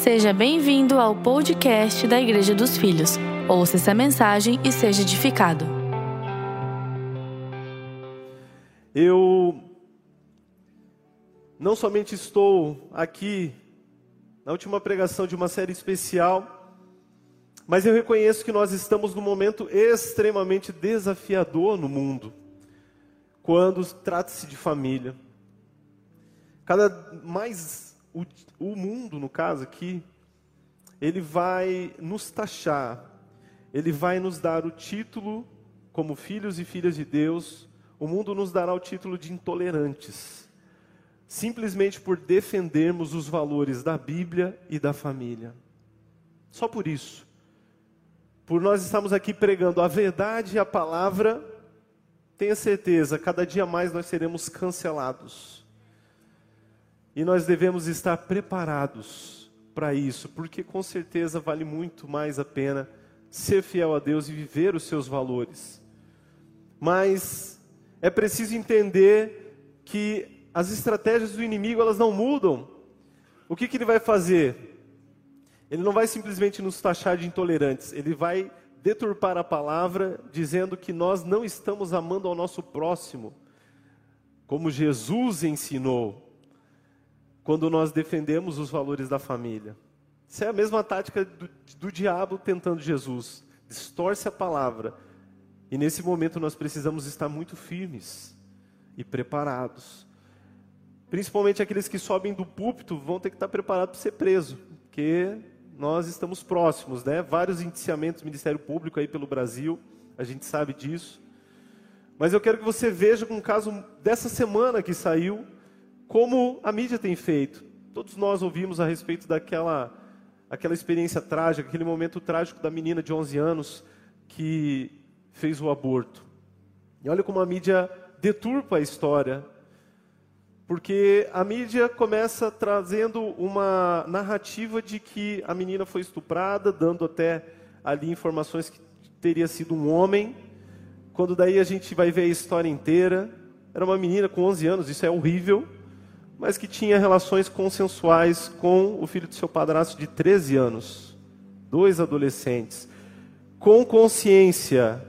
Seja bem-vindo ao podcast da Igreja dos Filhos. Ouça essa mensagem e seja edificado. Eu não somente estou aqui na última pregação de uma série especial, mas eu reconheço que nós estamos num momento extremamente desafiador no mundo, quando trata-se de família. Cada mais o, o mundo, no caso aqui, ele vai nos taxar, ele vai nos dar o título como filhos e filhas de Deus, o mundo nos dará o título de intolerantes, simplesmente por defendermos os valores da Bíblia e da família. Só por isso. Por nós estamos aqui pregando a verdade e a palavra, tenha certeza, cada dia mais nós seremos cancelados. E nós devemos estar preparados para isso, porque com certeza vale muito mais a pena ser fiel a Deus e viver os seus valores. Mas é preciso entender que as estratégias do inimigo elas não mudam. O que, que ele vai fazer? Ele não vai simplesmente nos taxar de intolerantes, ele vai deturpar a palavra, dizendo que nós não estamos amando ao nosso próximo, como Jesus ensinou quando nós defendemos os valores da família. Isso é a mesma tática do, do diabo tentando Jesus. Distorce a palavra. E nesse momento nós precisamos estar muito firmes e preparados. Principalmente aqueles que sobem do púlpito vão ter que estar preparados para ser preso, porque nós estamos próximos, né? Vários indiciamentos do Ministério Público aí pelo Brasil, a gente sabe disso. Mas eu quero que você veja um caso dessa semana que saiu, como a mídia tem feito. Todos nós ouvimos a respeito daquela aquela experiência trágica, aquele momento trágico da menina de 11 anos que fez o aborto. E olha como a mídia deturpa a história. Porque a mídia começa trazendo uma narrativa de que a menina foi estuprada, dando até ali informações que teria sido um homem. Quando daí a gente vai ver a história inteira, era uma menina com 11 anos, isso é horrível mas que tinha relações consensuais com o filho do seu padrasto de 13 anos, dois adolescentes, com consciência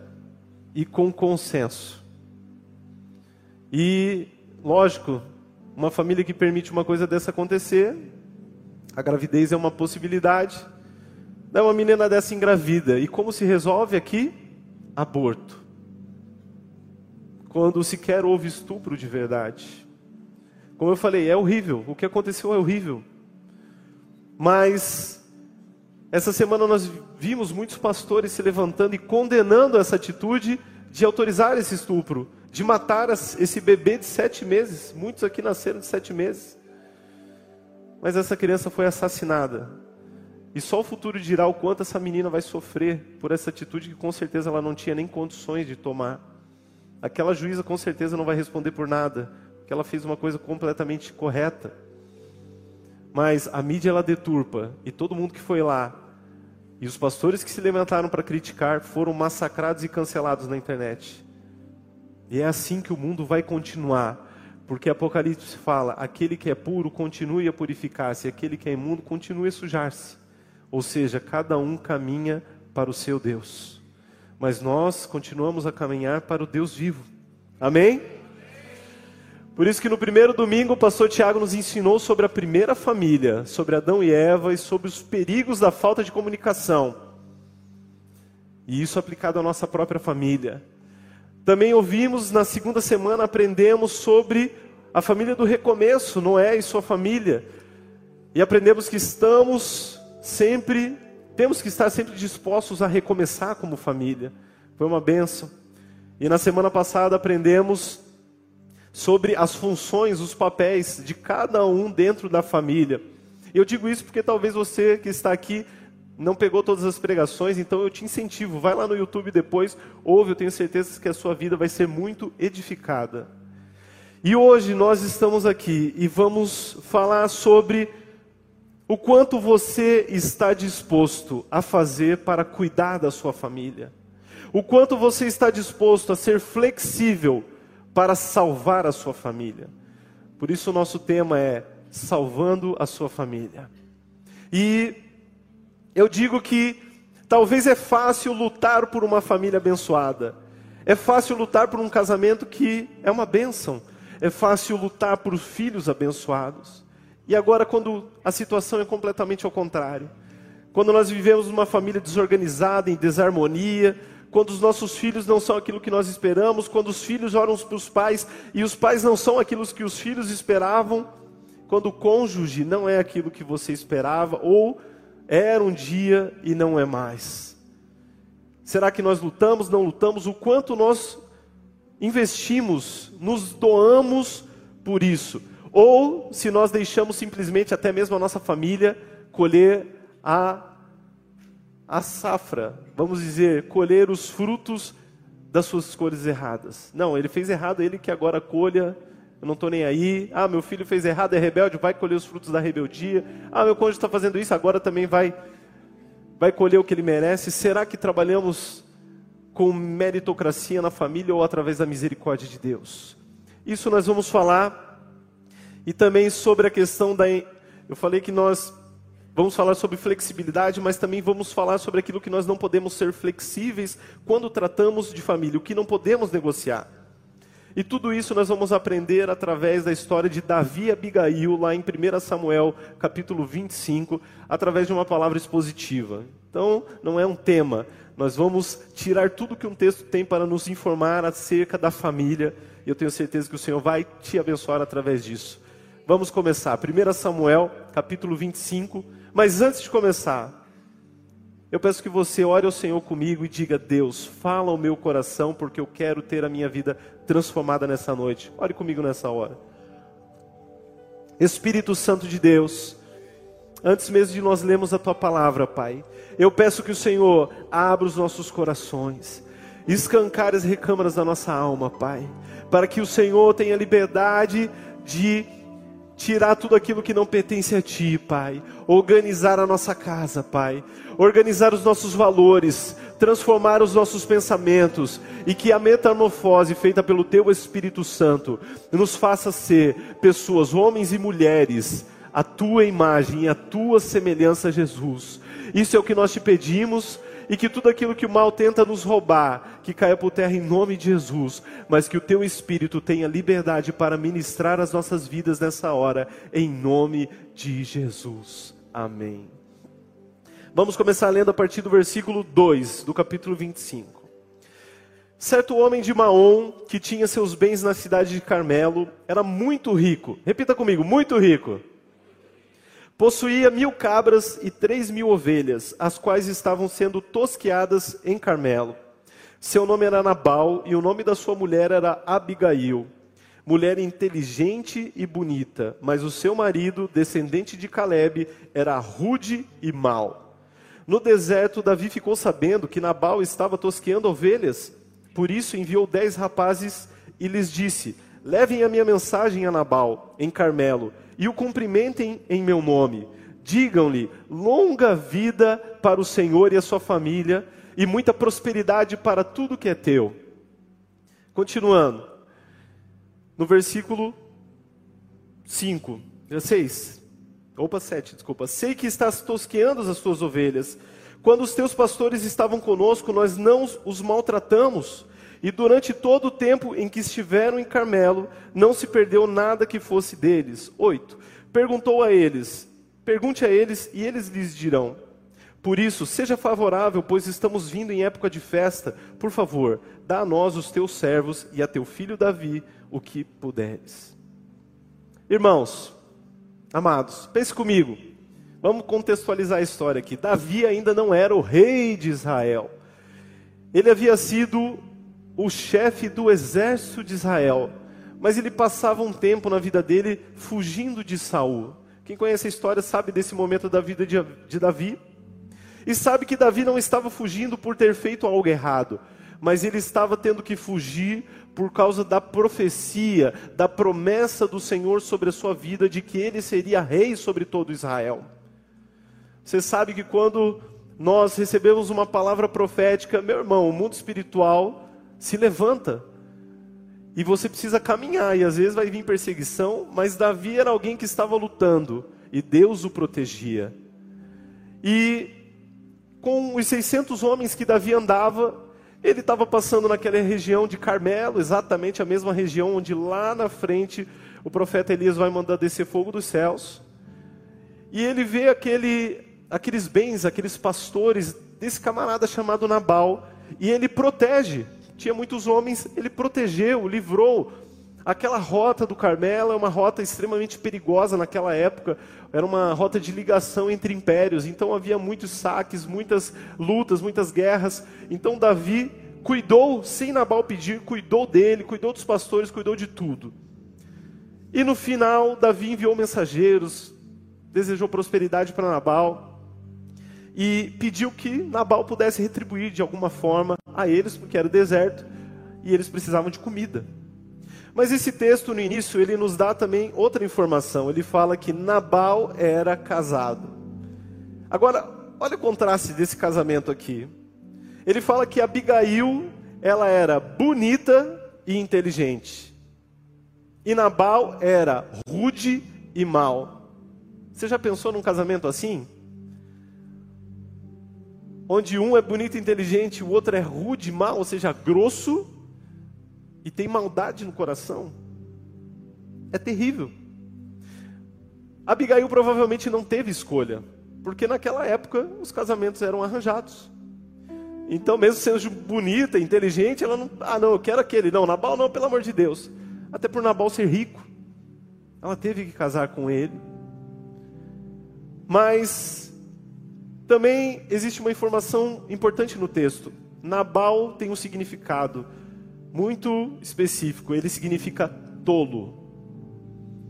e com consenso. E, lógico, uma família que permite uma coisa dessa acontecer, a gravidez é uma possibilidade, dá uma menina dessa engravida. E como se resolve aqui? Aborto. Quando sequer houve estupro de verdade. Como eu falei, é horrível. O que aconteceu é horrível. Mas essa semana nós vimos muitos pastores se levantando e condenando essa atitude de autorizar esse estupro, de matar esse bebê de sete meses. Muitos aqui nasceram de sete meses. Mas essa criança foi assassinada. E só o futuro dirá o quanto essa menina vai sofrer por essa atitude que com certeza ela não tinha nem condições de tomar. Aquela juíza com certeza não vai responder por nada, que ela fez uma coisa completamente correta. Mas a mídia ela deturpa e todo mundo que foi lá e os pastores que se levantaram para criticar foram massacrados e cancelados na internet. E é assim que o mundo vai continuar, porque Apocalipse fala: aquele que é puro continue a purificar-se, aquele que é imundo continue a sujar-se. Ou seja, cada um caminha para o seu Deus. Mas nós continuamos a caminhar para o Deus vivo. Amém? Por isso que no primeiro domingo o pastor Tiago nos ensinou sobre a primeira família, sobre Adão e Eva e sobre os perigos da falta de comunicação. E isso aplicado à nossa própria família. Também ouvimos na segunda semana, aprendemos sobre a família do recomeço, Noé e sua família. E aprendemos que estamos sempre, temos que estar sempre dispostos a recomeçar como família. Foi uma benção. E na semana passada aprendemos sobre as funções, os papéis de cada um dentro da família. Eu digo isso porque talvez você que está aqui não pegou todas as pregações, então eu te incentivo, vai lá no YouTube depois, ouve, eu tenho certeza que a sua vida vai ser muito edificada. E hoje nós estamos aqui e vamos falar sobre o quanto você está disposto a fazer para cuidar da sua família. O quanto você está disposto a ser flexível para salvar a sua família. Por isso o nosso tema é salvando a sua família. E eu digo que talvez é fácil lutar por uma família abençoada. É fácil lutar por um casamento que é uma bênção. É fácil lutar por filhos abençoados. E agora, quando a situação é completamente ao contrário, quando nós vivemos uma família desorganizada, em desarmonia, quando os nossos filhos não são aquilo que nós esperamos, quando os filhos oram para os pais e os pais não são aquilo que os filhos esperavam, quando o cônjuge não é aquilo que você esperava, ou era um dia e não é mais. Será que nós lutamos, não lutamos? O quanto nós investimos, nos doamos por isso? Ou se nós deixamos simplesmente até mesmo a nossa família colher a, a safra, vamos dizer, colher os frutos das suas escolhas erradas. Não, ele fez errado, ele que agora colha, eu não estou nem aí. Ah, meu filho fez errado, é rebelde, vai colher os frutos da rebeldia. Ah, meu cônjuge está fazendo isso, agora também vai, vai colher o que ele merece. Será que trabalhamos com meritocracia na família ou através da misericórdia de Deus? Isso nós vamos falar. E também sobre a questão da. Eu falei que nós Vamos falar sobre flexibilidade, mas também vamos falar sobre aquilo que nós não podemos ser flexíveis quando tratamos de família, o que não podemos negociar. E tudo isso nós vamos aprender através da história de Davi e Abigail, lá em 1 Samuel, capítulo 25, através de uma palavra expositiva. Então, não é um tema, nós vamos tirar tudo que um texto tem para nos informar acerca da família, e eu tenho certeza que o Senhor vai te abençoar através disso. Vamos começar. 1 Samuel, capítulo 25. Mas antes de começar, eu peço que você ore ao Senhor comigo e diga: Deus, fala ao meu coração, porque eu quero ter a minha vida transformada nessa noite. Ore comigo nessa hora. Espírito Santo de Deus, antes mesmo de nós lermos a tua palavra, Pai, eu peço que o Senhor abra os nossos corações, escancare as recâmaras da nossa alma, Pai, para que o Senhor tenha liberdade de tirar tudo aquilo que não pertence a Ti, Pai. Organizar a nossa casa, Pai. Organizar os nossos valores, transformar os nossos pensamentos e que a metamorfose feita pelo Teu Espírito Santo nos faça ser pessoas, homens e mulheres, a Tua imagem e a Tua semelhança, Jesus. Isso é o que nós te pedimos e que tudo aquilo que o mal tenta nos roubar, que caia por terra em nome de Jesus, mas que o teu Espírito tenha liberdade para ministrar as nossas vidas nessa hora, em nome de Jesus. Amém. Vamos começar lendo a partir do versículo 2 do capítulo 25. Certo homem de Maom, que tinha seus bens na cidade de Carmelo, era muito rico. Repita comigo, muito rico. Possuía mil cabras e três mil ovelhas, as quais estavam sendo tosqueadas em Carmelo. Seu nome era Nabal e o nome da sua mulher era Abigail. Mulher inteligente e bonita, mas o seu marido, descendente de Caleb, era rude e mau. No deserto, Davi ficou sabendo que Nabal estava tosqueando ovelhas, por isso enviou dez rapazes e lhes disse: Levem a minha mensagem a Nabal, em Carmelo e o cumprimentem em meu nome. Digam-lhe: longa vida para o Senhor e a sua família, e muita prosperidade para tudo que é teu. Continuando, no versículo 5, 6, opa, 7, desculpa. Sei que estás tosqueando as tuas ovelhas. Quando os teus pastores estavam conosco, nós não os maltratamos e durante todo o tempo em que estiveram em Carmelo, não se perdeu nada que fosse deles. 8. Perguntou a eles: Pergunte a eles e eles lhes dirão. Por isso, seja favorável, pois estamos vindo em época de festa. Por favor, dá a nós, os teus servos, e a teu filho Davi, o que puderes. Irmãos, amados, pense comigo. Vamos contextualizar a história aqui. Davi ainda não era o rei de Israel. Ele havia sido o chefe do exército de Israel, mas ele passava um tempo na vida dele fugindo de Saul. Quem conhece a história sabe desse momento da vida de, de Davi. E sabe que Davi não estava fugindo por ter feito algo errado, mas ele estava tendo que fugir por causa da profecia, da promessa do Senhor sobre a sua vida de que ele seria rei sobre todo Israel. Você sabe que quando nós recebemos uma palavra profética, meu irmão, o mundo espiritual se levanta. E você precisa caminhar, e às vezes vai vir perseguição, mas Davi era alguém que estava lutando, e Deus o protegia. E com os 600 homens que Davi andava, ele estava passando naquela região de Carmelo, exatamente a mesma região onde lá na frente o profeta Elias vai mandar descer fogo dos céus. E ele vê aquele, aqueles bens, aqueles pastores desse camarada chamado Nabal, e ele protege. Tinha muitos homens, ele protegeu, livrou. Aquela rota do Carmelo é uma rota extremamente perigosa naquela época, era uma rota de ligação entre impérios, então havia muitos saques, muitas lutas, muitas guerras. Então Davi cuidou, sem Nabal pedir, cuidou dele, cuidou dos pastores, cuidou de tudo. E no final, Davi enviou mensageiros, desejou prosperidade para Nabal e pediu que Nabal pudesse retribuir de alguma forma a eles, porque era deserto e eles precisavam de comida. Mas esse texto no início, ele nos dá também outra informação. Ele fala que Nabal era casado. Agora, olha o contraste desse casamento aqui. Ele fala que Abigail, ela era bonita e inteligente e Nabal era rude e mal. Você já pensou num casamento assim? Onde um é bonito e inteligente, o outro é rude mal, ou seja, grosso e tem maldade no coração. É terrível. Abigail provavelmente não teve escolha, porque naquela época os casamentos eram arranjados. Então, mesmo sendo bonita, inteligente, ela não. Ah, não, eu quero aquele. Não, Nabal não, pelo amor de Deus até por Nabal ser rico. Ela teve que casar com ele. Mas também existe uma informação importante no texto. Nabal tem um significado muito específico. Ele significa tolo.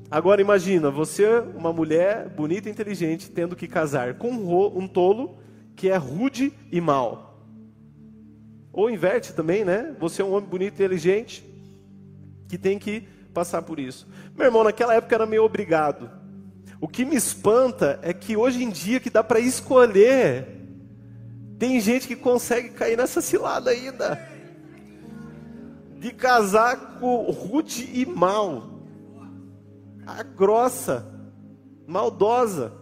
Agora imagina, você, uma mulher bonita e inteligente, tendo que casar com um tolo que é rude e mal. Ou inverte também, né? Você é um homem bonito e inteligente, que tem que passar por isso. Meu irmão, naquela época era meio obrigado. O que me espanta é que hoje em dia que dá para escolher, tem gente que consegue cair nessa cilada ainda. De casar com rude e mal. A grossa, maldosa.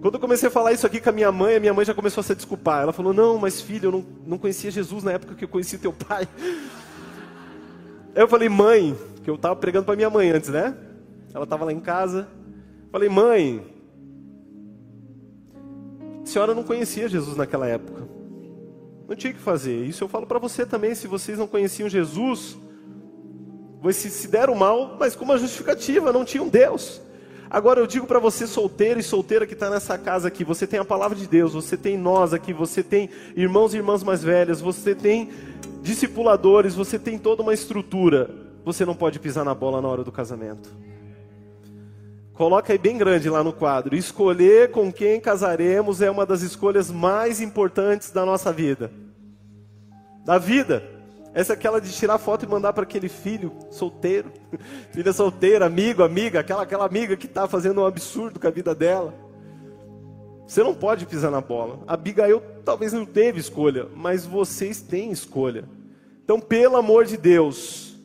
Quando eu comecei a falar isso aqui com a minha mãe, a minha mãe já começou a se desculpar. Ela falou: Não, mas filho, eu não, não conhecia Jesus na época que eu conheci teu pai. Eu falei, mãe, que eu estava pregando para minha mãe antes, né? Ela estava lá em casa. Falei, mãe, a senhora não conhecia Jesus naquela época. Não tinha que fazer. Isso eu falo para você também. Se vocês não conheciam Jesus, vocês se deram mal, mas com uma justificativa, não tinham Deus. Agora eu digo para você, solteiro e solteira que está nessa casa aqui, você tem a palavra de Deus, você tem nós aqui, você tem irmãos e irmãs mais velhas, você tem discipuladores, você tem toda uma estrutura. Você não pode pisar na bola na hora do casamento. Coloca aí bem grande lá no quadro. Escolher com quem casaremos é uma das escolhas mais importantes da nossa vida. Da vida. Essa é aquela de tirar foto e mandar para aquele filho solteiro, filha solteira, amigo, amiga, aquela, aquela amiga que está fazendo um absurdo com a vida dela. Você não pode pisar na bola. A Abigail talvez não teve escolha, mas vocês têm escolha. Então, pelo amor de Deus,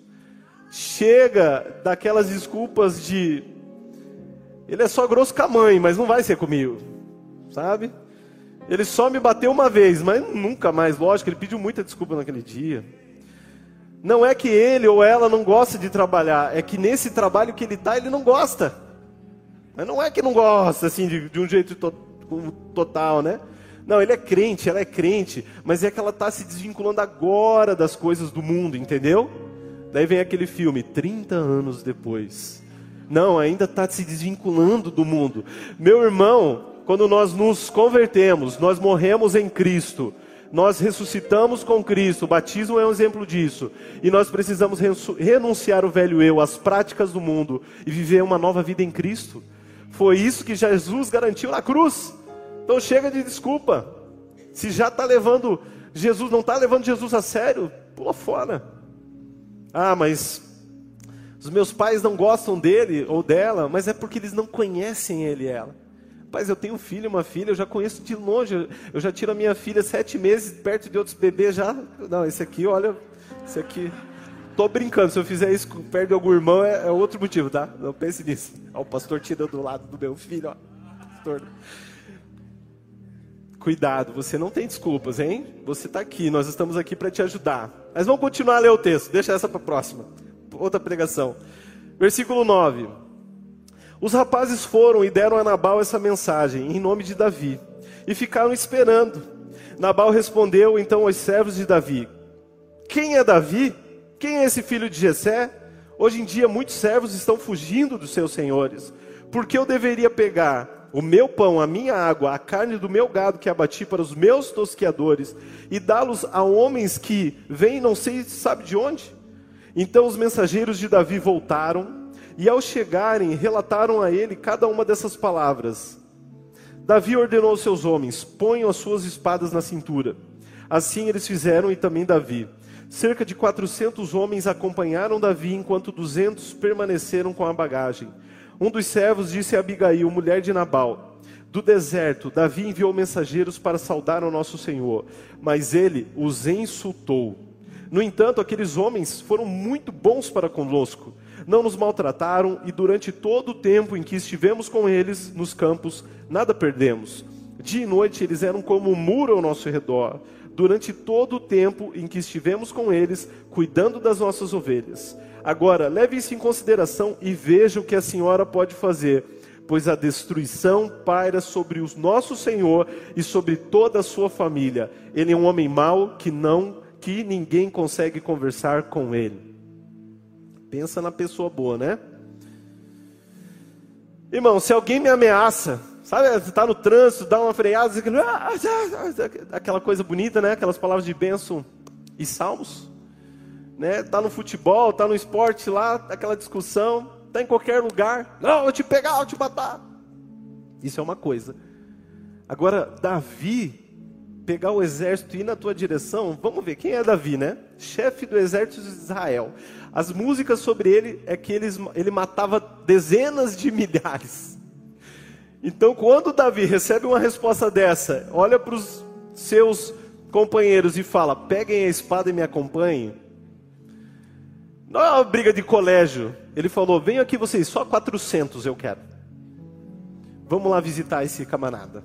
chega daquelas desculpas de ele é só grosso com a mãe, mas não vai ser comigo, sabe? Ele só me bateu uma vez, mas nunca mais. Lógico, ele pediu muita desculpa naquele dia. Não é que ele ou ela não gosta de trabalhar, é que nesse trabalho que ele está, ele não gosta. Mas não é que não gosta, assim, de, de um jeito to, total, né? Não, ele é crente, ela é crente, mas é que ela está se desvinculando agora das coisas do mundo, entendeu? Daí vem aquele filme, 30 anos depois. Não, ainda está se desvinculando do mundo. Meu irmão, quando nós nos convertemos, nós morremos em Cristo nós ressuscitamos com Cristo, o batismo é um exemplo disso, e nós precisamos renunciar o velho eu, as práticas do mundo, e viver uma nova vida em Cristo. Foi isso que Jesus garantiu na cruz. Então chega de desculpa. Se já está levando Jesus, não está levando Jesus a sério, pula fora. Ah, mas os meus pais não gostam dele ou dela, mas é porque eles não conhecem ele e ela. Rapaz, eu tenho um filho, uma filha, eu já conheço de longe. Eu já tiro a minha filha sete meses perto de outros bebês já. Não, esse aqui, olha, esse aqui. Tô brincando, se eu fizer isso perto de algum irmão é, é outro motivo, tá? Não pense nisso. Ó, o pastor tirando do lado do meu filho, ó. Pastor. Cuidado, você não tem desculpas, hein? Você está aqui, nós estamos aqui para te ajudar. Mas vamos continuar a ler o texto, deixa essa para a próxima. Outra pregação. Versículo 9. Os rapazes foram e deram a Nabal essa mensagem, em nome de Davi, e ficaram esperando. Nabal respondeu então aos servos de Davi: Quem é Davi? Quem é esse filho de Jessé? Hoje em dia muitos servos estão fugindo dos seus senhores. Por que eu deveria pegar o meu pão, a minha água, a carne do meu gado que abati para os meus tosqueadores, e dá-los a homens que vêm não sei sabe de onde? Então os mensageiros de Davi voltaram, e ao chegarem, relataram a ele cada uma dessas palavras. Davi ordenou aos seus homens: ponham as suas espadas na cintura. Assim eles fizeram e também Davi. Cerca de quatrocentos homens acompanharam Davi, enquanto duzentos permaneceram com a bagagem. Um dos servos disse a Abigail, mulher de Nabal: Do deserto, Davi enviou mensageiros para saudar o nosso Senhor, mas ele os insultou. No entanto, aqueles homens foram muito bons para conosco. Não nos maltrataram e durante todo o tempo em que estivemos com eles nos campos, nada perdemos. Dia e noite eles eram como um muro ao nosso redor. Durante todo o tempo em que estivemos com eles, cuidando das nossas ovelhas. Agora, leve isso em consideração e veja o que a senhora pode fazer, pois a destruição paira sobre o nosso Senhor e sobre toda a sua família. Ele é um homem mau que não que ninguém consegue conversar com ele. Pensa na pessoa boa, né? Irmão, se alguém me ameaça, sabe, você está no trânsito, dá uma freada, ah, ah, ah, aquela coisa bonita, né? Aquelas palavras de bênção e salmos né? Tá no futebol, tá no esporte lá, aquela discussão, tá em qualquer lugar. Não, eu te pegar, eu te matar. Isso é uma coisa. Agora, Davi pegar o exército e ir na tua direção, vamos ver quem é Davi, né? Chefe do exército de Israel. As músicas sobre ele é que ele, ele matava dezenas de milhares. Então, quando Davi recebe uma resposta dessa, olha para os seus companheiros e fala: peguem a espada e me acompanhem. Não é uma briga de colégio. Ele falou: venham aqui vocês, só 400 eu quero. Vamos lá visitar esse camarada.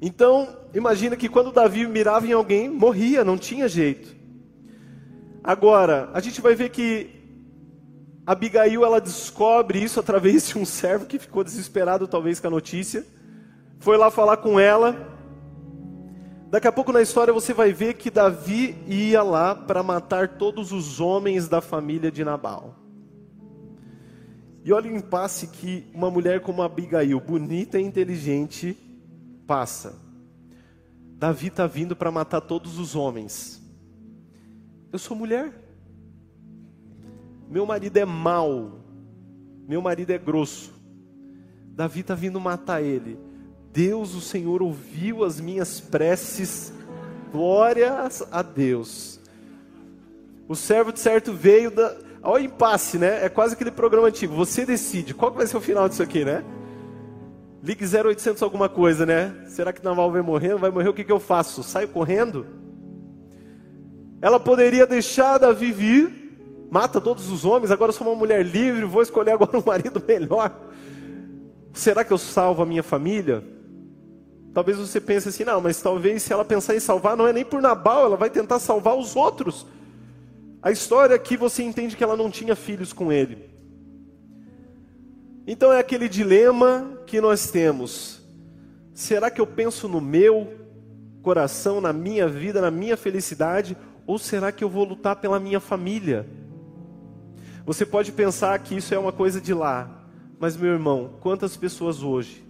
Então, imagina que quando Davi mirava em alguém, morria, não tinha jeito. Agora, a gente vai ver que Abigail ela descobre isso através de um servo que ficou desesperado talvez com a notícia. Foi lá falar com ela. Daqui a pouco na história você vai ver que Davi ia lá para matar todos os homens da família de Nabal. E olha o impasse que uma mulher como Abigail, bonita e inteligente, passa. Davi está vindo para matar todos os homens. Eu sou mulher. Meu marido é mau. Meu marido é grosso. Davi está vindo matar ele. Deus, o Senhor, ouviu as minhas preces, glórias a Deus. O servo de certo veio da. Olha o impasse, né? É quase aquele programa antigo. Você decide. Qual vai ser o final disso aqui, né? Ligue 0800 alguma coisa, né? Será que Naval vai morrer? Vai morrer? O que, que eu faço? Saio correndo? Ela poderia deixar Davi vir, mata todos os homens, agora eu sou uma mulher livre, vou escolher agora um marido melhor. Será que eu salvo a minha família? Talvez você pense assim, não, mas talvez se ela pensar em salvar, não é nem por Nabal, ela vai tentar salvar os outros. A história aqui você entende que ela não tinha filhos com ele. Então é aquele dilema que nós temos. Será que eu penso no meu coração, na minha vida, na minha felicidade, ou será que eu vou lutar pela minha família? Você pode pensar que isso é uma coisa de lá, mas meu irmão, quantas pessoas hoje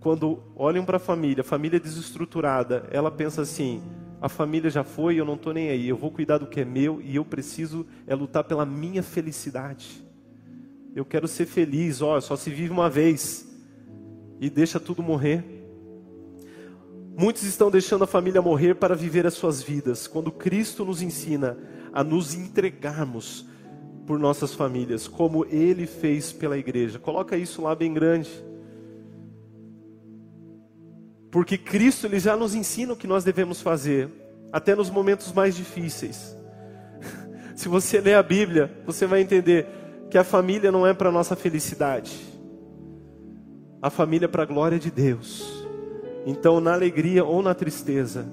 quando olham para a família, família desestruturada, ela pensa assim: a família já foi, eu não estou nem aí, eu vou cuidar do que é meu e eu preciso é lutar pela minha felicidade. Eu quero ser feliz, ó, só se vive uma vez e deixa tudo morrer. Muitos estão deixando a família morrer para viver as suas vidas, quando Cristo nos ensina a nos entregarmos por nossas famílias, como Ele fez pela igreja. Coloca isso lá bem grande. Porque Cristo ele já nos ensina o que nós devemos fazer, até nos momentos mais difíceis. Se você ler a Bíblia, você vai entender que a família não é para nossa felicidade. A família é para a glória de Deus. Então, na alegria ou na tristeza,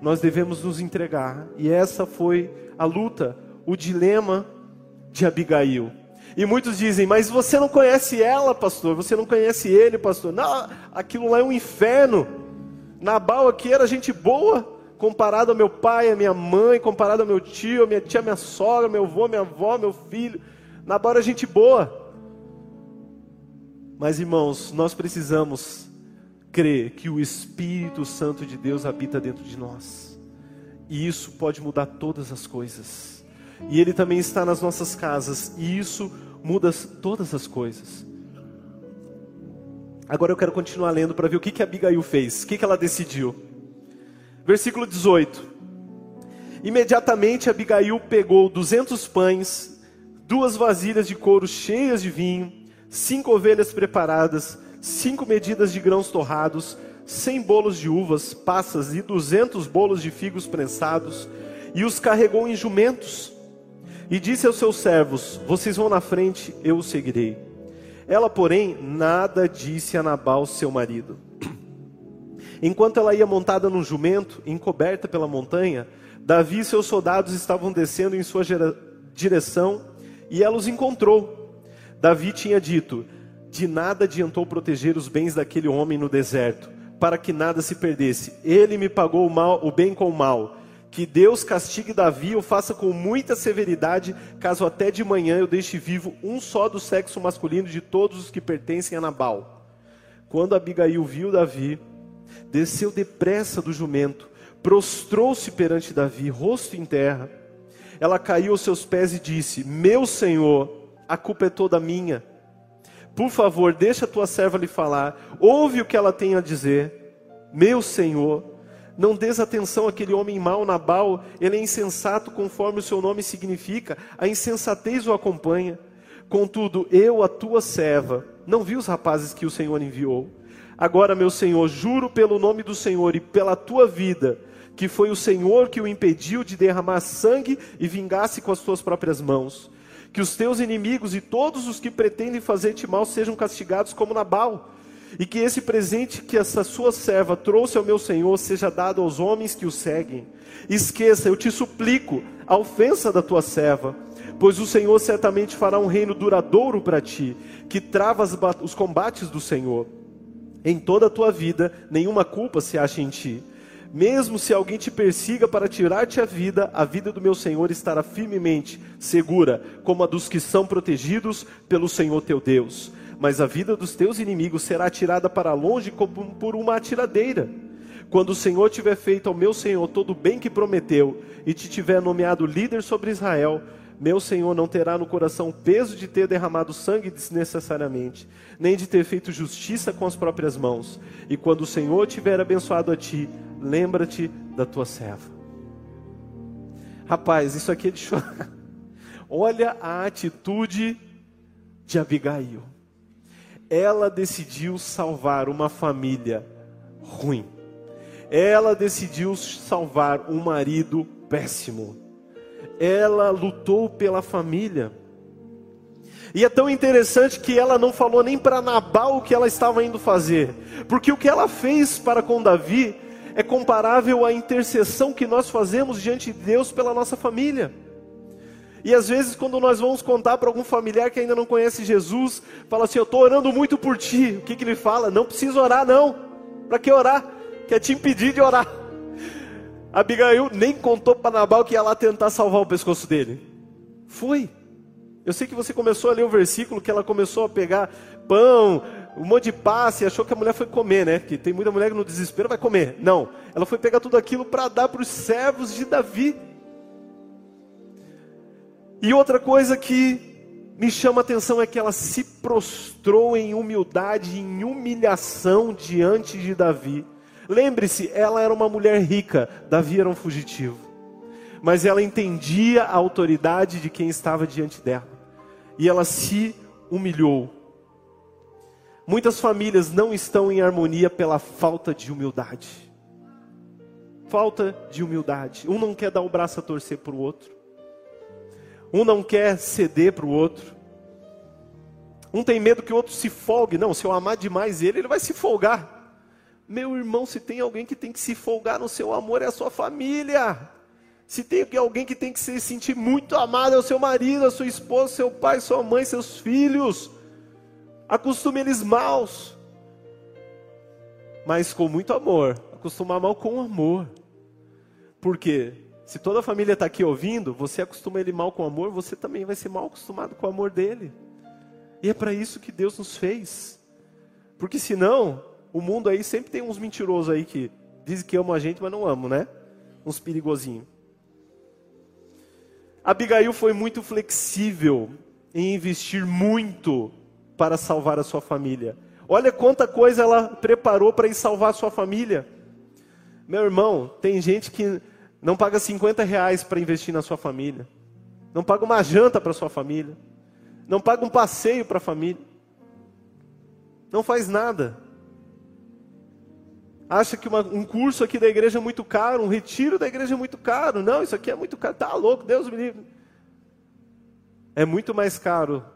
nós devemos nos entregar. E essa foi a luta, o dilema de Abigail. E muitos dizem, mas você não conhece ela, pastor, você não conhece ele, pastor. Não, aquilo lá é um inferno. Nabal aqui era gente boa, comparado ao meu pai, à minha mãe, comparado ao meu tio, a minha tia, minha sogra, meu avô, minha avó, meu filho. Nabal era gente boa. Mas irmãos, nós precisamos crer que o Espírito Santo de Deus habita dentro de nós. E isso pode mudar todas as coisas e Ele também está nas nossas casas, e isso muda todas as coisas. Agora eu quero continuar lendo para ver o que, que Abigail fez, o que, que ela decidiu. Versículo 18: Imediatamente Abigail pegou duzentos pães, duas vasilhas de couro cheias de vinho, cinco ovelhas preparadas, cinco medidas de grãos torrados, cem bolos de uvas, passas e duzentos bolos de figos prensados, e os carregou em jumentos e disse aos seus servos: Vocês vão na frente, eu os seguirei. Ela, porém, nada disse a Nabal, seu marido. Enquanto ela ia montada num jumento, encoberta pela montanha, Davi e seus soldados estavam descendo em sua direção e ela os encontrou. Davi tinha dito: De nada adiantou proteger os bens daquele homem no deserto, para que nada se perdesse. Ele me pagou o mal, o bem com o mal que Deus castigue Davi ou faça com muita severidade, caso até de manhã eu deixe vivo um só do sexo masculino de todos os que pertencem a Nabal. Quando Abigail viu Davi, desceu depressa do jumento, prostrou-se perante Davi, rosto em terra. Ela caiu aos seus pés e disse: Meu senhor, a culpa é toda minha. Por favor, deixa a tua serva lhe falar, ouve o que ela tem a dizer. Meu senhor, não des atenção àquele homem mau, Nabal, ele é insensato conforme o seu nome significa, a insensatez o acompanha. Contudo, eu, a tua serva, não vi os rapazes que o Senhor enviou. Agora, meu Senhor, juro pelo nome do Senhor e pela tua vida, que foi o Senhor que o impediu de derramar sangue e vingasse com as tuas próprias mãos. Que os teus inimigos e todos os que pretendem fazer-te mal sejam castigados como Nabal e que esse presente que essa sua serva trouxe ao meu senhor seja dado aos homens que o seguem. Esqueça, eu te suplico, a ofensa da tua serva, pois o Senhor certamente fará um reino duradouro para ti, que trava os combates do Senhor. Em toda a tua vida, nenhuma culpa se acha em ti. Mesmo se alguém te persiga para tirar-te a vida, a vida do meu Senhor estará firmemente segura, como a dos que são protegidos pelo Senhor teu Deus mas a vida dos teus inimigos será tirada para longe como por uma atiradeira. Quando o Senhor tiver feito ao meu Senhor todo o bem que prometeu e te tiver nomeado líder sobre Israel, meu Senhor não terá no coração o peso de ter derramado sangue desnecessariamente, nem de ter feito justiça com as próprias mãos. E quando o Senhor tiver abençoado a ti, lembra-te da tua serva. Rapaz, isso aqui é de chorar. Olha a atitude de Abigail ela decidiu salvar uma família ruim. Ela decidiu salvar um marido péssimo. Ela lutou pela família. E é tão interessante que ela não falou nem para Nabal o que ela estava indo fazer, porque o que ela fez para com Davi é comparável à intercessão que nós fazemos diante de Deus pela nossa família. E às vezes, quando nós vamos contar para algum familiar que ainda não conhece Jesus, fala assim: Eu estou orando muito por ti. O que, que ele fala? Não precisa orar, não. Para que orar? Quer te impedir de orar. Abigail nem contou para Nabal que ia lá tentar salvar o pescoço dele. Foi. Eu sei que você começou a ler o versículo que ela começou a pegar pão, um monte de passe achou que a mulher foi comer, né? Que tem muita mulher que no desespero vai comer. Não. Ela foi pegar tudo aquilo para dar para os servos de Davi. E outra coisa que me chama a atenção é que ela se prostrou em humildade, em humilhação diante de Davi. Lembre-se, ela era uma mulher rica, Davi era um fugitivo. Mas ela entendia a autoridade de quem estava diante dela. E ela se humilhou. Muitas famílias não estão em harmonia pela falta de humildade. Falta de humildade. Um não quer dar o braço a torcer para o outro. Um não quer ceder para o outro. Um tem medo que o outro se folgue. Não, se eu amar demais ele, ele vai se folgar. Meu irmão, se tem alguém que tem que se folgar no seu amor, é a sua família. Se tem alguém que tem que se sentir muito amado, é o seu marido, a sua esposa, seu pai, sua mãe, seus filhos. Acostume eles maus, mas com muito amor. Acostumar mal com amor. Por quê? Se toda a família está aqui ouvindo, você acostuma ele mal com amor, você também vai ser mal acostumado com o amor dele. E é para isso que Deus nos fez. Porque senão, o mundo aí sempre tem uns mentirosos aí que dizem que amam a gente, mas não amam, né? Uns perigosinhos. Abigail foi muito flexível em investir muito para salvar a sua família. Olha quanta coisa ela preparou para ir salvar a sua família. Meu irmão, tem gente que não paga 50 reais para investir na sua família. Não paga uma janta para sua família. Não paga um passeio para a família. Não faz nada. Acha que uma, um curso aqui da igreja é muito caro, um retiro da igreja é muito caro. Não, isso aqui é muito caro. Tá louco, Deus me livre. É muito mais caro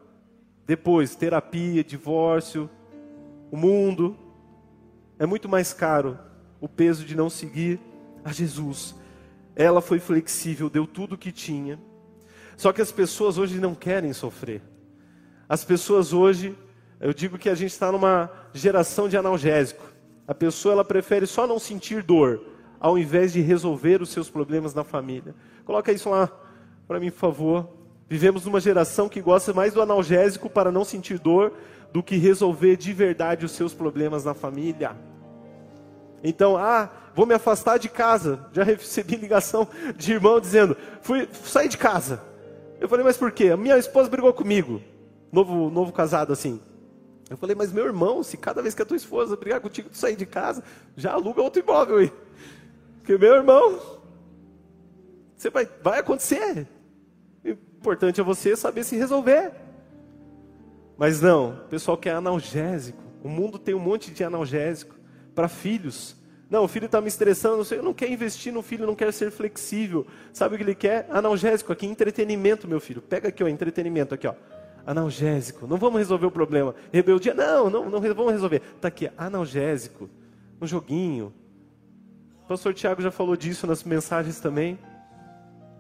depois terapia, divórcio, o mundo. É muito mais caro o peso de não seguir a Jesus. Ela foi flexível, deu tudo o que tinha. Só que as pessoas hoje não querem sofrer. As pessoas hoje, eu digo que a gente está numa geração de analgésico. A pessoa ela prefere só não sentir dor, ao invés de resolver os seus problemas na família. Coloca isso lá para mim, por favor. Vivemos numa geração que gosta mais do analgésico para não sentir dor do que resolver de verdade os seus problemas na família. Então, ah, vou me afastar de casa. Já recebi ligação de irmão dizendo: fui sair de casa. Eu falei, mas por quê? A minha esposa brigou comigo. Novo, novo casado assim. Eu falei, mas meu irmão, se cada vez que a tua esposa brigar contigo, tu sair de casa, já aluga outro imóvel aí. Porque meu irmão, você vai, vai acontecer. Importante é você saber se resolver. Mas não, o pessoal quer analgésico. O mundo tem um monte de analgésico para filhos. Não, o filho está me estressando, eu não quer investir no filho, não quer ser flexível. Sabe o que ele quer? Analgésico aqui, entretenimento, meu filho. Pega aqui, ó, entretenimento aqui, ó. Analgésico. Não vamos resolver o problema. Rebeldia, não, não, não vamos resolver. Está aqui, analgésico. Um joguinho. O pastor Tiago já falou disso nas mensagens também.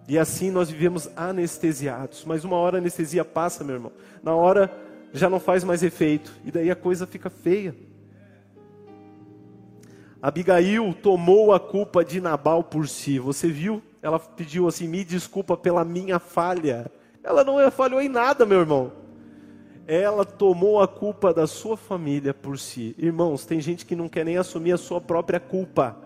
E assim nós vivemos anestesiados. Mas uma hora a anestesia passa, meu irmão. Na hora já não faz mais efeito. E daí a coisa fica feia. Abigail tomou a culpa de Nabal por si. Você viu? Ela pediu assim: me desculpa pela minha falha. Ela não falhou em nada, meu irmão. Ela tomou a culpa da sua família por si. Irmãos, tem gente que não quer nem assumir a sua própria culpa.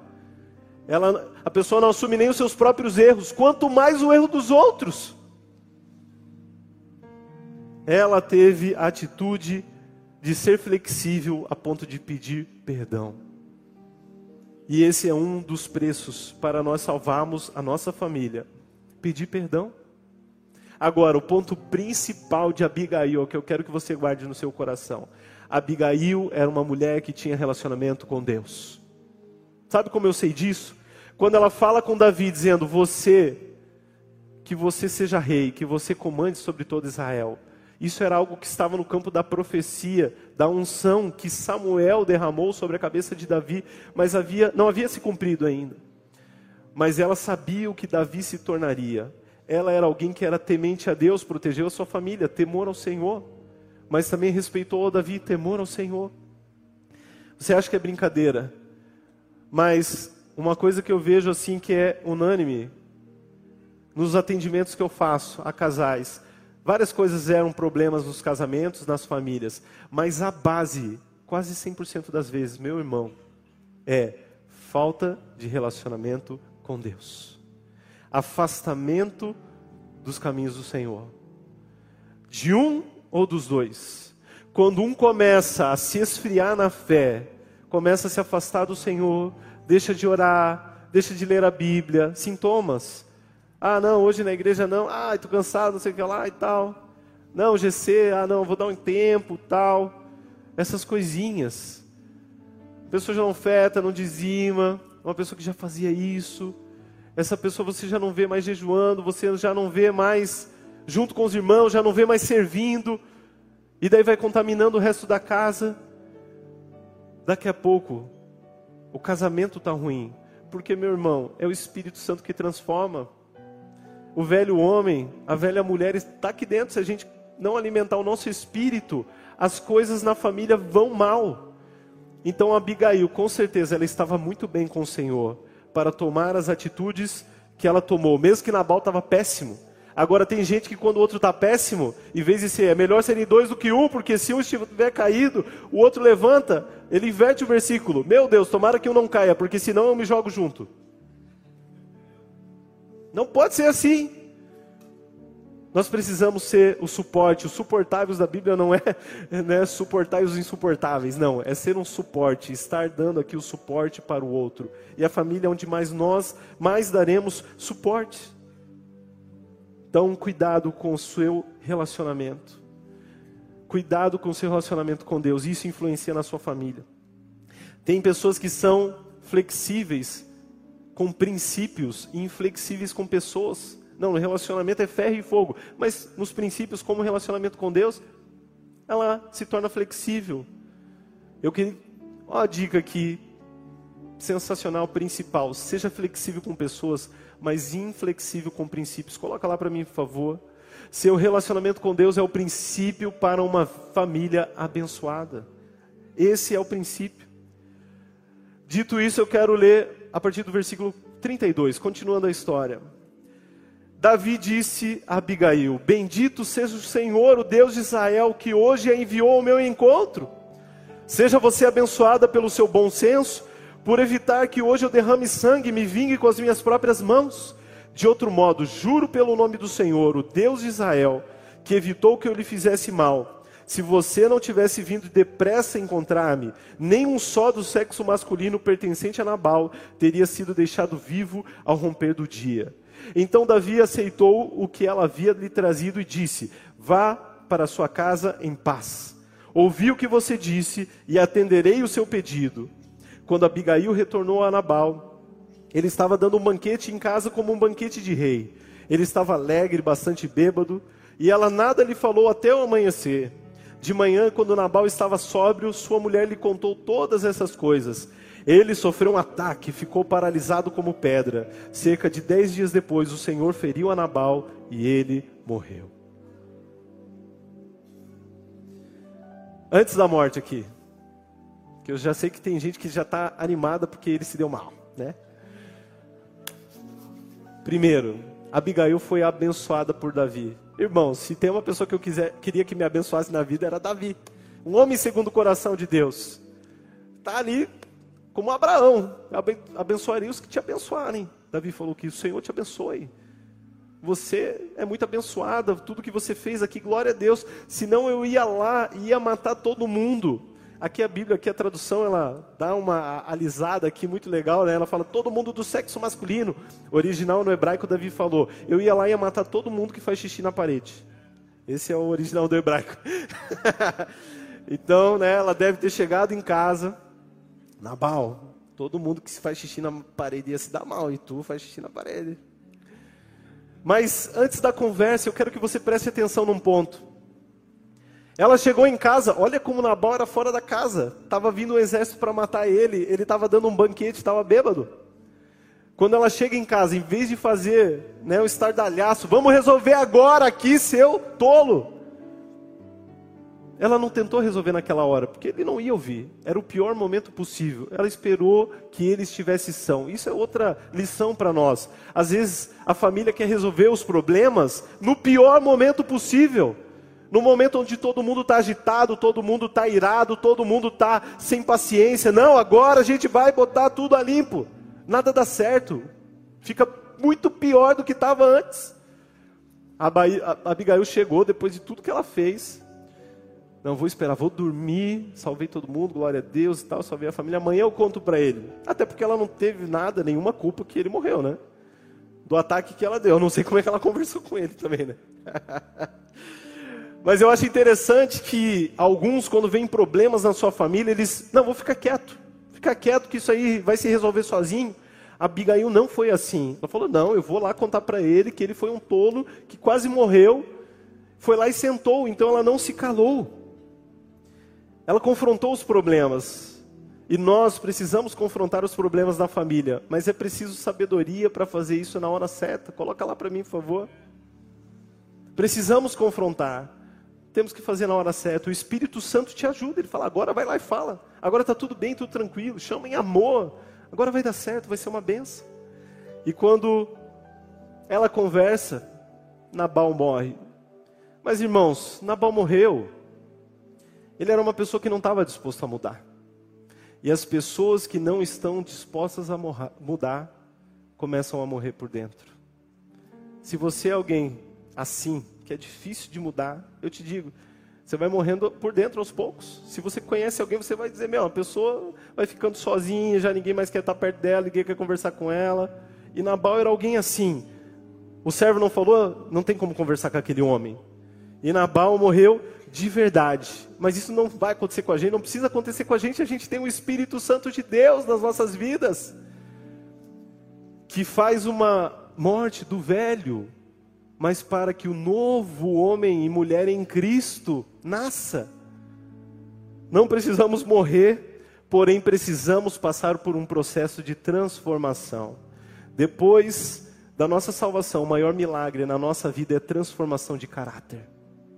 Ela, a pessoa não assume nem os seus próprios erros, quanto mais o erro dos outros. Ela teve a atitude de ser flexível a ponto de pedir perdão. E esse é um dos preços para nós salvarmos a nossa família. Pedir perdão. Agora, o ponto principal de Abigail, que eu quero que você guarde no seu coração. Abigail era uma mulher que tinha relacionamento com Deus. Sabe como eu sei disso? Quando ela fala com Davi dizendo: "Você que você seja rei, que você comande sobre todo Israel". Isso era algo que estava no campo da profecia, da unção que Samuel derramou sobre a cabeça de Davi, mas havia, não havia se cumprido ainda. Mas ela sabia o que Davi se tornaria. Ela era alguém que era temente a Deus, protegeu a sua família, temor ao Senhor, mas também respeitou Davi, temor ao Senhor. Você acha que é brincadeira? Mas uma coisa que eu vejo assim que é unânime nos atendimentos que eu faço a casais, Várias coisas eram problemas nos casamentos, nas famílias, mas a base, quase 100% das vezes, meu irmão, é falta de relacionamento com Deus. Afastamento dos caminhos do Senhor. De um ou dos dois. Quando um começa a se esfriar na fé, começa a se afastar do Senhor, deixa de orar, deixa de ler a Bíblia, sintomas ah, não, hoje na igreja não. Ah, estou cansado, não sei o que lá e tal. Não, GC, ah, não, vou dar um tempo, tal. Essas coisinhas. A pessoa já não feta, não dizima. Uma pessoa que já fazia isso. Essa pessoa você já não vê mais jejuando, você já não vê mais junto com os irmãos, já não vê mais servindo. E daí vai contaminando o resto da casa. Daqui a pouco, O casamento está ruim. Porque, meu irmão, é o Espírito Santo que transforma. O velho homem, a velha mulher está aqui dentro. Se a gente não alimentar o nosso espírito, as coisas na família vão mal. Então, Abigail, com certeza, ela estava muito bem com o Senhor para tomar as atitudes que ela tomou, mesmo que Nabal estava péssimo. Agora tem gente que quando o outro está péssimo, em vez de ser, é melhor serem dois do que um, porque se um estiver caído, o outro levanta, ele inverte o versículo. Meu Deus, tomara que um não caia, porque senão eu me jogo junto. Não pode ser assim. Nós precisamos ser o suporte. Os suportáveis da Bíblia não é né, suportar os insuportáveis, não. É ser um suporte, estar dando aqui o suporte para o outro. E a família é onde mais nós mais daremos suporte. Então, cuidado com o seu relacionamento. Cuidado com o seu relacionamento com Deus. Isso influencia na sua família. Tem pessoas que são flexíveis com princípios e inflexíveis com pessoas. Não, no relacionamento é ferro e fogo. Mas nos princípios, como relacionamento com Deus, ela se torna flexível. Eu queria. Ó, a dica aqui, sensacional, principal. Seja flexível com pessoas, mas inflexível com princípios. Coloca lá para mim, por favor. Seu relacionamento com Deus é o princípio para uma família abençoada. Esse é o princípio. Dito isso, eu quero ler a partir do versículo 32, continuando a história. Davi disse a Abigail: Bendito seja o Senhor, o Deus de Israel, que hoje a enviou ao meu encontro. Seja você abençoada pelo seu bom senso, por evitar que hoje eu derrame sangue e me vingue com as minhas próprias mãos. De outro modo, juro pelo nome do Senhor, o Deus de Israel, que evitou que eu lhe fizesse mal. Se você não tivesse vindo depressa encontrar-me, nem um só do sexo masculino pertencente a Nabal teria sido deixado vivo ao romper do dia. Então Davi aceitou o que ela havia lhe trazido e disse: Vá para sua casa em paz. Ouvi o que você disse e atenderei o seu pedido. Quando Abigail retornou a Nabal, ele estava dando um banquete em casa como um banquete de rei. Ele estava alegre, bastante bêbado, e ela nada lhe falou até o amanhecer. De manhã, quando Nabal estava sóbrio, sua mulher lhe contou todas essas coisas. Ele sofreu um ataque, ficou paralisado como pedra. Cerca de dez dias depois, o Senhor feriu a Nabal e ele morreu. Antes da morte aqui, que eu já sei que tem gente que já está animada porque ele se deu mal, né? Primeiro, Abigail foi abençoada por Davi. Irmão, se tem uma pessoa que eu quiser, queria que me abençoasse na vida, era Davi. Um homem segundo o coração de Deus. Está ali como Abraão, abençoaria os que te abençoarem. Davi falou que o Senhor te abençoe. Você é muito abençoada, tudo que você fez aqui, glória a Deus. Senão eu ia lá ia matar todo mundo. Aqui a Bíblia, aqui a tradução, ela dá uma alisada aqui muito legal, né? Ela fala todo mundo do sexo masculino. original no hebraico, Davi falou: eu ia lá e ia matar todo mundo que faz xixi na parede. Esse é o original do hebraico. então, né? Ela deve ter chegado em casa Nabal, todo mundo que se faz xixi na parede ia se dar mal, e tu faz xixi na parede. Mas antes da conversa, eu quero que você preste atenção num ponto. Ela chegou em casa, olha como Nabal era fora da casa. Estava vindo um exército para matar ele, ele estava dando um banquete, estava bêbado. Quando ela chega em casa, em vez de fazer né, o estardalhaço, vamos resolver agora aqui, seu tolo. Ela não tentou resolver naquela hora, porque ele não ia ouvir. Era o pior momento possível. Ela esperou que ele estivesse são. Isso é outra lição para nós. Às vezes a família quer resolver os problemas no pior momento possível. No momento onde todo mundo está agitado, todo mundo está irado, todo mundo está sem paciência. Não, agora a gente vai botar tudo a limpo. Nada dá certo. Fica muito pior do que estava antes. A Abigail chegou depois de tudo que ela fez não, vou esperar, vou dormir, salvei todo mundo, glória a Deus e tal, salvei a família. Amanhã eu conto para ele. Até porque ela não teve nada, nenhuma culpa que ele morreu, né? Do ataque que ela deu. Eu não sei como é que ela conversou com ele também, né? Mas eu acho interessante que alguns, quando vem problemas na sua família, eles, não, vou ficar quieto. Ficar quieto que isso aí vai se resolver sozinho. A Abigail não foi assim. Ela falou, não, eu vou lá contar para ele que ele foi um tolo, que quase morreu. Foi lá e sentou, então ela não se calou. Ela confrontou os problemas. E nós precisamos confrontar os problemas da família, mas é preciso sabedoria para fazer isso na hora certa. Coloca lá para mim, por favor. Precisamos confrontar. Temos que fazer na hora certa. O Espírito Santo te ajuda. Ele fala: agora vai lá e fala. Agora está tudo bem, tudo tranquilo. Chama em amor. Agora vai dar certo, vai ser uma benção. E quando ela conversa, Nabal morre. Mas irmãos, Nabal morreu. Ele era uma pessoa que não estava disposto a mudar. E as pessoas que não estão dispostas a mudar começam a morrer por dentro. Se você é alguém assim, que é difícil de mudar, eu te digo, você vai morrendo por dentro aos poucos. Se você conhece alguém, você vai dizer: Meu, a pessoa vai ficando sozinha, já ninguém mais quer estar perto dela, ninguém quer conversar com ela. E Nabal era alguém assim. O servo não falou, não tem como conversar com aquele homem. E Nabal morreu de verdade. Mas isso não vai acontecer com a gente, não precisa acontecer com a gente, a gente tem o Espírito Santo de Deus nas nossas vidas, que faz uma morte do velho, mas para que o novo homem e mulher em Cristo nasça. Não precisamos morrer, porém precisamos passar por um processo de transformação. Depois da nossa salvação, o maior milagre na nossa vida é transformação de caráter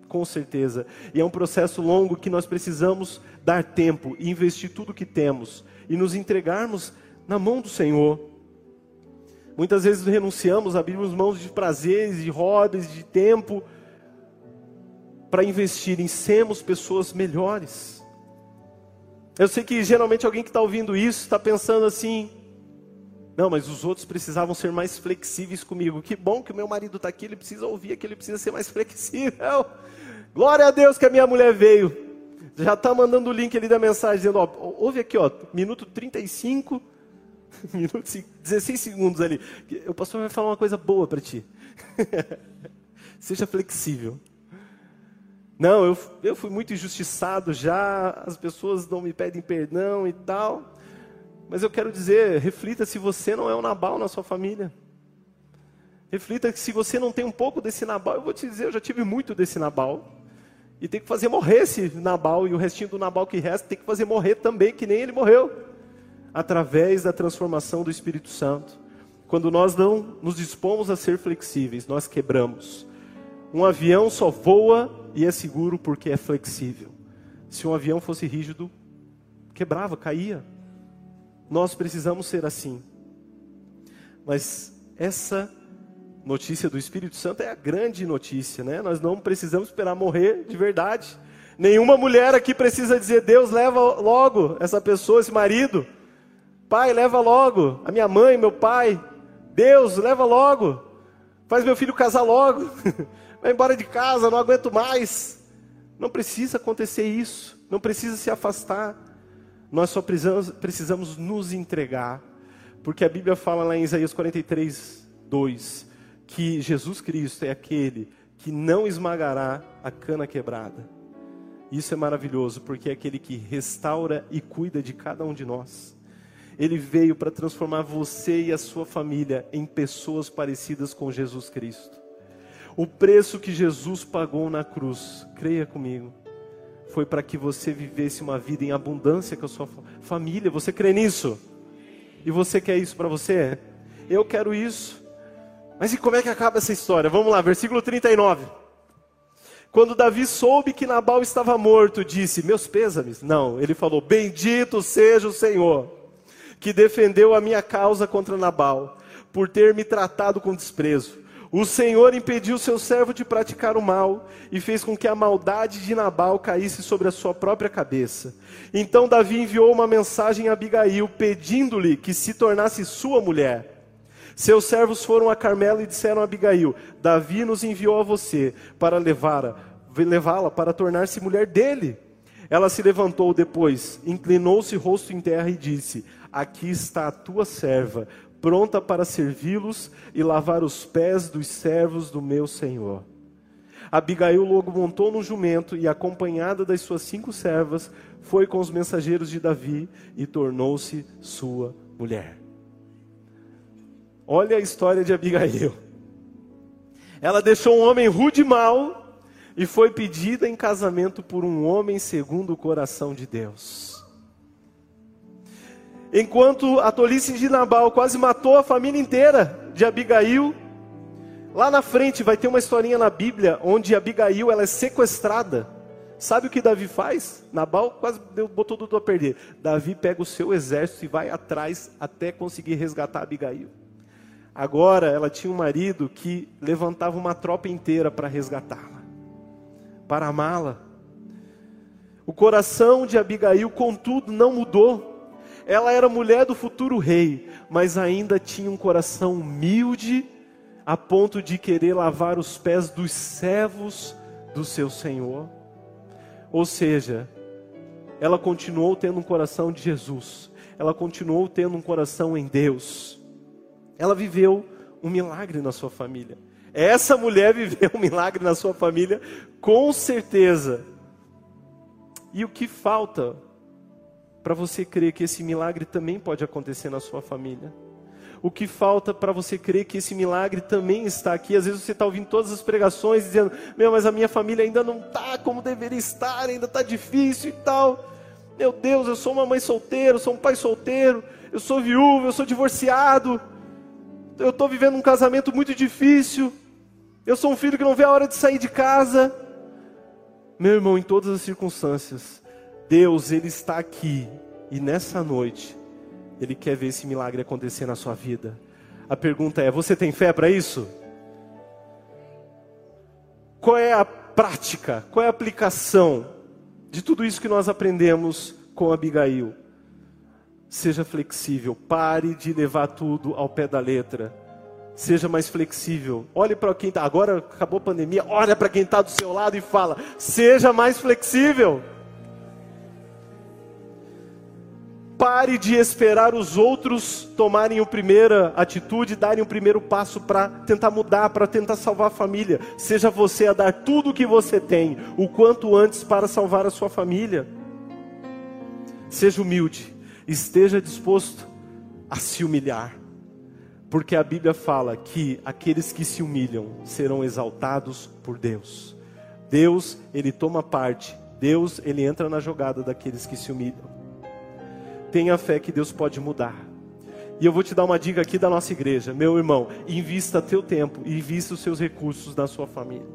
com certeza. E é um processo longo que nós precisamos dar tempo investir tudo que temos e nos entregarmos na mão do Senhor. Muitas vezes renunciamos, abrimos mãos de prazeres, de hobbies, de tempo, para investir em sermos pessoas melhores. Eu sei que geralmente alguém que está ouvindo isso está pensando assim: não, mas os outros precisavam ser mais flexíveis comigo. Que bom que o meu marido está aqui, ele precisa ouvir que ele precisa ser mais flexível. Glória a Deus que a minha mulher veio. Já está mandando o link ali da mensagem, dizendo, ó, ouve aqui, ó, minuto 35, minuto 16 segundos ali. O pastor vai falar uma coisa boa para ti. Seja flexível. Não, eu, eu fui muito injustiçado já, as pessoas não me pedem perdão e tal. Mas eu quero dizer, reflita se você não é um Nabal na sua família. Reflita que se você não tem um pouco desse Nabal, eu vou te dizer, eu já tive muito desse Nabal. E tem que fazer morrer esse Nabal e o restinho do Nabal que resta tem que fazer morrer também, que nem ele morreu. Através da transformação do Espírito Santo. Quando nós não nos dispomos a ser flexíveis, nós quebramos. Um avião só voa e é seguro porque é flexível. Se um avião fosse rígido, quebrava, caía. Nós precisamos ser assim. Mas essa notícia do Espírito Santo é a grande notícia, né? Nós não precisamos esperar morrer de verdade. Nenhuma mulher aqui precisa dizer: Deus, leva logo essa pessoa, esse marido. Pai, leva logo. A minha mãe, meu pai. Deus, leva logo. Faz meu filho casar logo. Vai embora de casa, não aguento mais. Não precisa acontecer isso. Não precisa se afastar. Nós só precisamos, precisamos nos entregar. Porque a Bíblia fala lá em Isaías 43, 2 que Jesus Cristo é aquele que não esmagará a cana quebrada. Isso é maravilhoso, porque é aquele que restaura e cuida de cada um de nós. Ele veio para transformar você e a sua família em pessoas parecidas com Jesus Cristo. O preço que Jesus pagou na cruz, creia comigo, foi para que você vivesse uma vida em abundância com a sua família. Você crê nisso? E você quer isso para você? Eu quero isso. Mas e como é que acaba essa história? Vamos lá, versículo 39. Quando Davi soube que Nabal estava morto, disse: Meus pêsames. Não, ele falou: Bendito seja o Senhor, que defendeu a minha causa contra Nabal, por ter me tratado com desprezo. O Senhor impediu seu servo de praticar o mal e fez com que a maldade de Nabal caísse sobre a sua própria cabeça. Então Davi enviou uma mensagem a Abigail, pedindo-lhe que se tornasse sua mulher. Seus servos foram a Carmelo e disseram a Abigail: Davi nos enviou a você para levá-la levá para tornar-se mulher dele. Ela se levantou depois, inclinou-se rosto em terra e disse: Aqui está a tua serva, pronta para servi-los e lavar os pés dos servos do meu senhor. Abigail logo montou no jumento e, acompanhada das suas cinco servas, foi com os mensageiros de Davi e tornou-se sua mulher. Olha a história de Abigail. Ela deixou um homem rude e mau e foi pedida em casamento por um homem segundo o coração de Deus. Enquanto a tolice de Nabal quase matou a família inteira de Abigail, lá na frente vai ter uma historinha na Bíblia onde Abigail ela é sequestrada. Sabe o que Davi faz? Nabal quase botou tudo a perder. Davi pega o seu exército e vai atrás até conseguir resgatar Abigail. Agora ela tinha um marido que levantava uma tropa inteira para resgatá-la, para amá-la. O coração de Abigail, contudo, não mudou. Ela era mulher do futuro rei, mas ainda tinha um coração humilde, a ponto de querer lavar os pés dos servos do seu senhor. Ou seja, ela continuou tendo um coração de Jesus, ela continuou tendo um coração em Deus. Ela viveu um milagre na sua família. Essa mulher viveu um milagre na sua família, com certeza. E o que falta para você crer que esse milagre também pode acontecer na sua família? O que falta para você crer que esse milagre também está aqui? Às vezes você está ouvindo todas as pregações dizendo: Meu, mas a minha família ainda não está como deveria estar, ainda está difícil e tal. Meu Deus, eu sou uma mãe solteira, eu sou um pai solteiro, eu sou viúvo, eu sou divorciado, eu estou vivendo um casamento muito difícil, eu sou um filho que não vê a hora de sair de casa. Meu irmão, em todas as circunstâncias, Deus, Ele está aqui e nessa noite ele quer ver esse milagre acontecer na sua vida. A pergunta é: você tem fé para isso? Qual é a prática, qual é a aplicação de tudo isso que nós aprendemos com Abigail? Seja flexível, pare de levar tudo ao pé da letra. Seja mais flexível. Olhe para quem está. Agora acabou a pandemia. Olha para quem está do seu lado e fala: seja mais flexível. Pare de esperar os outros tomarem a primeira atitude, darem o primeiro passo para tentar mudar, para tentar salvar a família. Seja você a dar tudo o que você tem, o quanto antes para salvar a sua família. Seja humilde, esteja disposto a se humilhar. Porque a Bíblia fala que aqueles que se humilham serão exaltados por Deus. Deus, ele toma parte. Deus, ele entra na jogada daqueles que se humilham. Tenha fé que Deus pode mudar. E eu vou te dar uma dica aqui da nossa igreja. Meu irmão, invista teu tempo invista os seus recursos na sua família.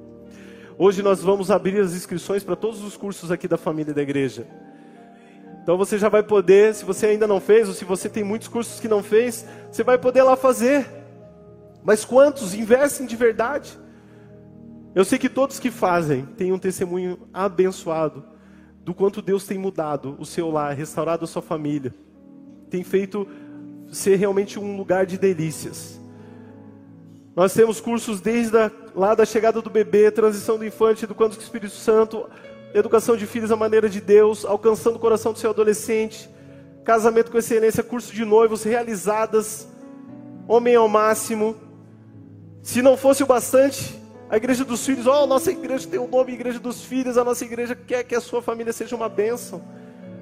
Hoje nós vamos abrir as inscrições para todos os cursos aqui da família da igreja. Então você já vai poder, se você ainda não fez, ou se você tem muitos cursos que não fez, você vai poder lá fazer. Mas quantos investem de verdade? Eu sei que todos que fazem têm um testemunho abençoado do quanto Deus tem mudado o seu lar, restaurado a sua família, tem feito ser realmente um lugar de delícias. Nós temos cursos desde a, lá da chegada do bebê, transição do infante, educando o Espírito Santo, educação de filhos à maneira de Deus, alcançando o coração do seu adolescente, casamento com excelência, curso de noivos realizadas, homem ao máximo. Se não fosse o bastante, a igreja dos filhos, ó, oh, nossa igreja tem o nome Igreja dos Filhos, a nossa igreja quer que a sua família seja uma bênção.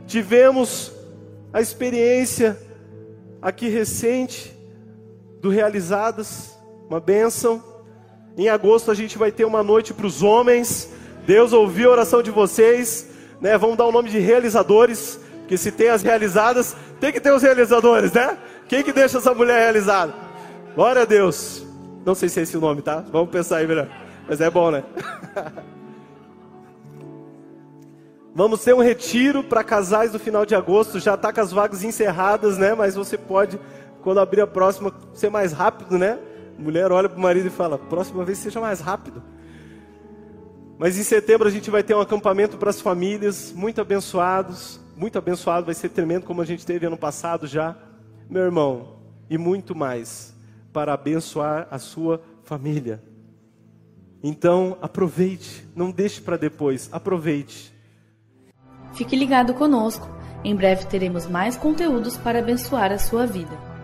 Tivemos a experiência aqui recente do Realizadas, uma bênção. Em agosto a gente vai ter uma noite para os homens. Deus ouviu a oração de vocês, né? Vamos dar o nome de realizadores, porque se tem as realizadas, tem que ter os realizadores, né? Quem que deixa essa mulher realizada? Glória a Deus. Não sei se é esse o nome, tá? Vamos pensar aí melhor. Mas é bom, né? Vamos ter um retiro para casais no final de agosto. Já está com as vagas encerradas, né? Mas você pode, quando abrir a próxima, ser mais rápido, né? A mulher olha para o marido e fala: próxima vez seja mais rápido. Mas em setembro a gente vai ter um acampamento para as famílias, muito abençoados, muito abençoado, vai ser tremendo como a gente teve ano passado já, meu irmão, e muito mais para abençoar a sua família. Então, aproveite, não deixe para depois, aproveite. Fique ligado conosco. Em breve teremos mais conteúdos para abençoar a sua vida.